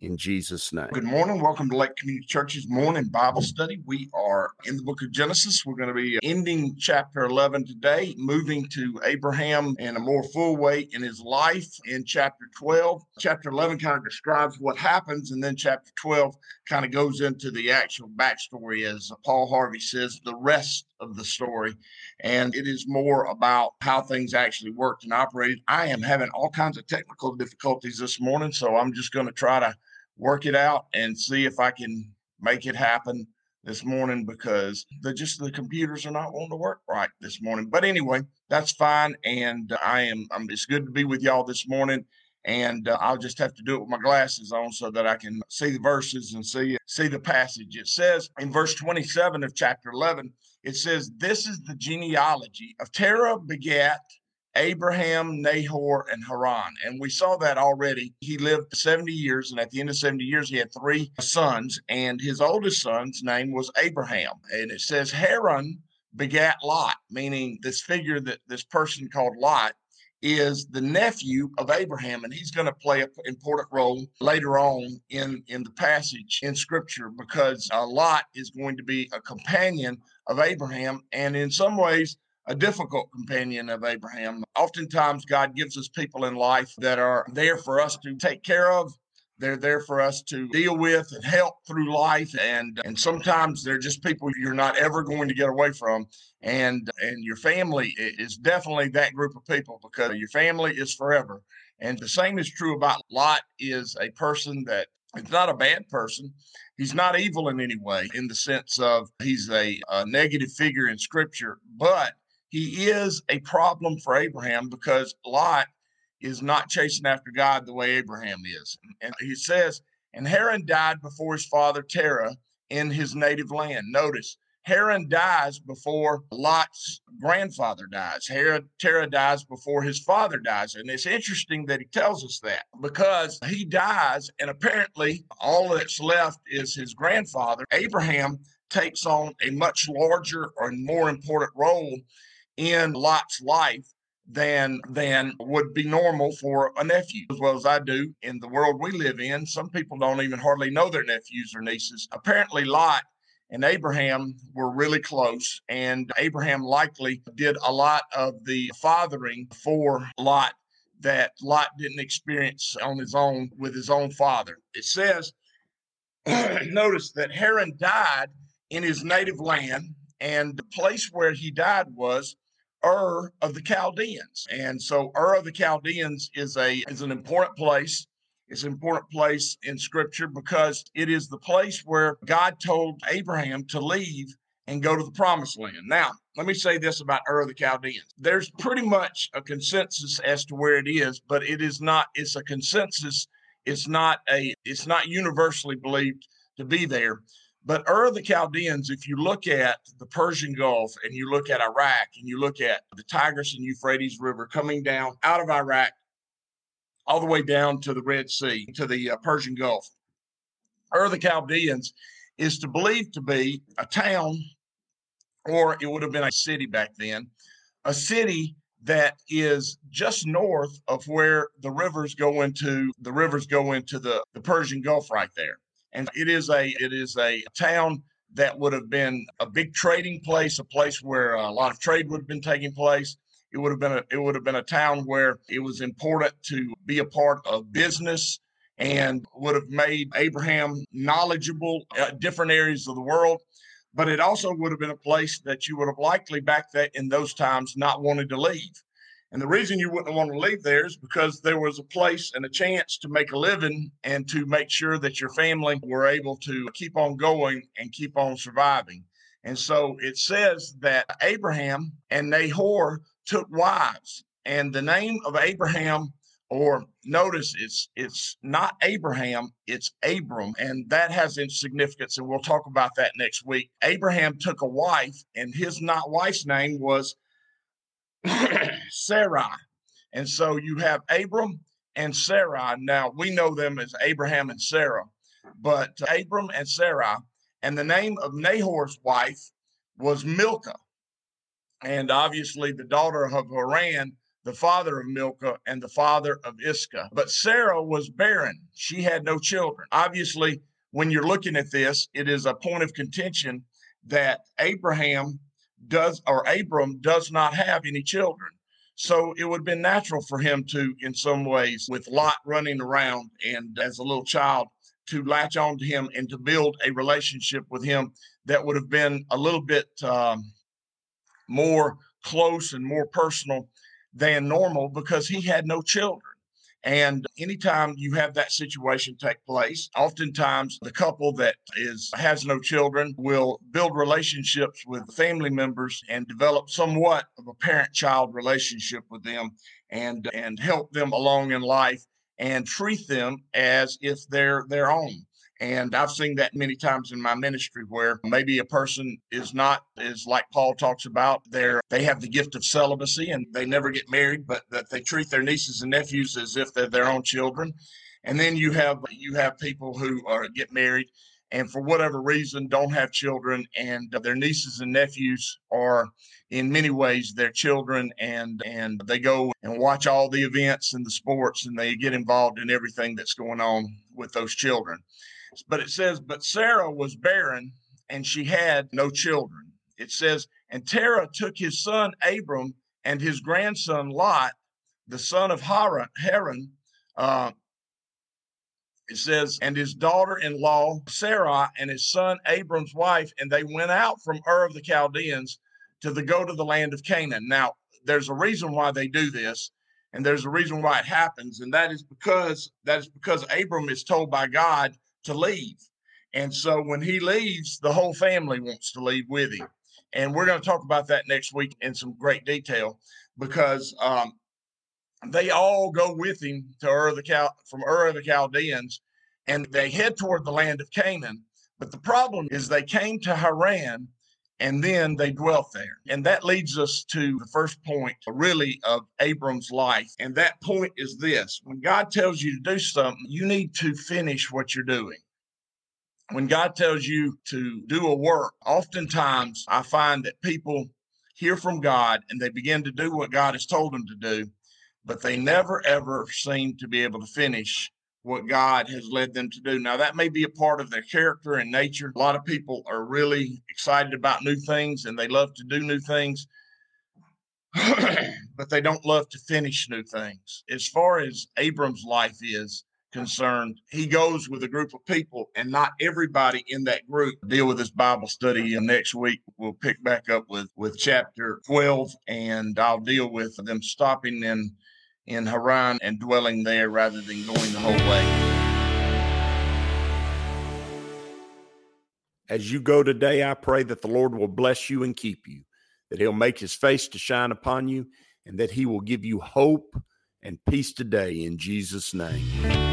in Jesus' name. Good morning. Welcome to Lake Community Church's morning Bible study. We are in the book of Genesis. We're going to be ending chapter 11 today, moving to Abraham in a more full way in his life in chapter 12. Chapter 11 kind of describes what happens, and then chapter 12 kind of goes into the actual backstory, as Paul Harvey says, the rest of the story. And it is more about how things actually worked and operated. I am having all kinds of technical difficulties this morning, so I'm just going to try to work it out and see if I can make it happen this morning because the just the computers are not wanting to work right this morning. But anyway, that's fine. And I am I'm it's good to be with y'all this morning. And uh, I'll just have to do it with my glasses on so that I can see the verses and see see the passage. It says in verse 27 of chapter 11, it says, "This is the genealogy of Terah begat Abraham, Nahor, and Haran. And we saw that already. He lived 70 years, and at the end of 70 years, he had three sons, and his oldest son's name was Abraham. And it says Haran begat Lot, meaning this figure that this person called Lot is the nephew of Abraham, and he's going to play an important role later on in, in the passage in scripture because uh, Lot is going to be a companion of Abraham. And in some ways, a difficult companion of Abraham. Oftentimes, God gives us people in life that are there for us to take care of. They're there for us to deal with and help through life. And, and sometimes they're just people you're not ever going to get away from. And, and your family is definitely that group of people because your family is forever. And the same is true about Lot is a person that is not a bad person. He's not evil in any way, in the sense of he's a, a negative figure in scripture, but he is a problem for Abraham because Lot is not chasing after God the way Abraham is. And he says, and Haran died before his father Terah in his native land. Notice, Haran dies before Lot's grandfather dies. Haran, Terah dies before his father dies. And it's interesting that he tells us that because he dies, and apparently all that's left is his grandfather. Abraham takes on a much larger or more important role in Lot's life than than would be normal for a nephew as well as I do in the world we live in. Some people don't even hardly know their nephews or nieces. Apparently Lot and Abraham were really close and Abraham likely did a lot of the fathering for Lot that Lot didn't experience on his own with his own father. It says notice that Haran died in his native land and the place where he died was Ur of the Chaldeans. And so Ur of the Chaldeans is a is an important place. It's an important place in scripture because it is the place where God told Abraham to leave and go to the promised land. Now, let me say this about Ur of the Chaldeans. There's pretty much a consensus as to where it is, but it is not, it's a consensus. It's not a, it's not universally believed to be there. But Ur of the Chaldeans, if you look at the Persian Gulf and you look at Iraq and you look at the Tigris and Euphrates River coming down out of Iraq all the way down to the Red Sea, to the uh, Persian Gulf, Ur of the Chaldeans is to believe to be a town, or it would have been a city back then, a city that is just north of where the rivers go into the rivers go into the, the Persian Gulf right there. And it is a it is a town that would have been a big trading place, a place where a lot of trade would have been taking place. It would have been a, it would have been a town where it was important to be a part of business and would have made Abraham knowledgeable at different areas of the world. But it also would have been a place that you would have likely back that in those times not wanted to leave. And the reason you wouldn't want to leave there is because there was a place and a chance to make a living and to make sure that your family were able to keep on going and keep on surviving. And so it says that Abraham and Nahor took wives. And the name of Abraham, or notice it's it's not Abraham, it's Abram, and that has its significance, and we'll talk about that next week. Abraham took a wife, and his not wife's name was Sarai. And so you have Abram and Sarai. Now we know them as Abraham and Sarah, but Abram and Sarai. And the name of Nahor's wife was Milcah. And obviously the daughter of Haran, the father of Milcah and the father of Iscah. But Sarah was barren. She had no children. Obviously, when you're looking at this, it is a point of contention that Abraham does or Abram does not have any children. So it would have been natural for him to, in some ways, with Lot running around and as a little child, to latch on to him and to build a relationship with him that would have been a little bit um, more close and more personal than normal because he had no children. And anytime you have that situation take place, oftentimes the couple that is has no children will build relationships with family members and develop somewhat of a parent-child relationship with them and and help them along in life and treat them as if they're their own. And I've seen that many times in my ministry where maybe a person is not is like Paul talks about, they're they have the gift of celibacy and they never get married, but that they treat their nieces and nephews as if they're their own children. And then you have you have people who are get married and for whatever reason don't have children and their nieces and nephews are in many ways their children and and they go and watch all the events and the sports and they get involved in everything that's going on with those children but it says, but Sarah was barren and she had no children. It says, and Terah took his son Abram and his grandson Lot, the son of Haran, uh, it says, and his daughter in law, Sarah, and his son Abram's wife, and they went out from Ur of the Chaldeans to the go to the land of Canaan. Now, there's a reason why they do this, and there's a reason why it happens, and that is because that is because Abram is told by God to leave. And so when he leaves, the whole family wants to leave with him. And we're going to talk about that next week in some great detail because um, they all go with him to Ur the Cal- from Ur of the Chaldeans and they head toward the land of Canaan. But the problem is they came to Haran and then they dwelt there. And that leads us to the first point, really, of Abram's life. And that point is this when God tells you to do something, you need to finish what you're doing. When God tells you to do a work, oftentimes I find that people hear from God and they begin to do what God has told them to do, but they never ever seem to be able to finish what God has led them to do. Now, that may be a part of their character and nature. A lot of people are really excited about new things and they love to do new things, but they don't love to finish new things. As far as Abram's life is concerned, he goes with a group of people, and not everybody in that group deal with this Bible study. And next week, we'll pick back up with, with chapter 12, and I'll deal with them stopping in in Haran and dwelling there rather than going the whole way. As you go today, I pray that the Lord will bless you and keep you, that He'll make His face to shine upon you, and that He will give you hope and peace today in Jesus' name.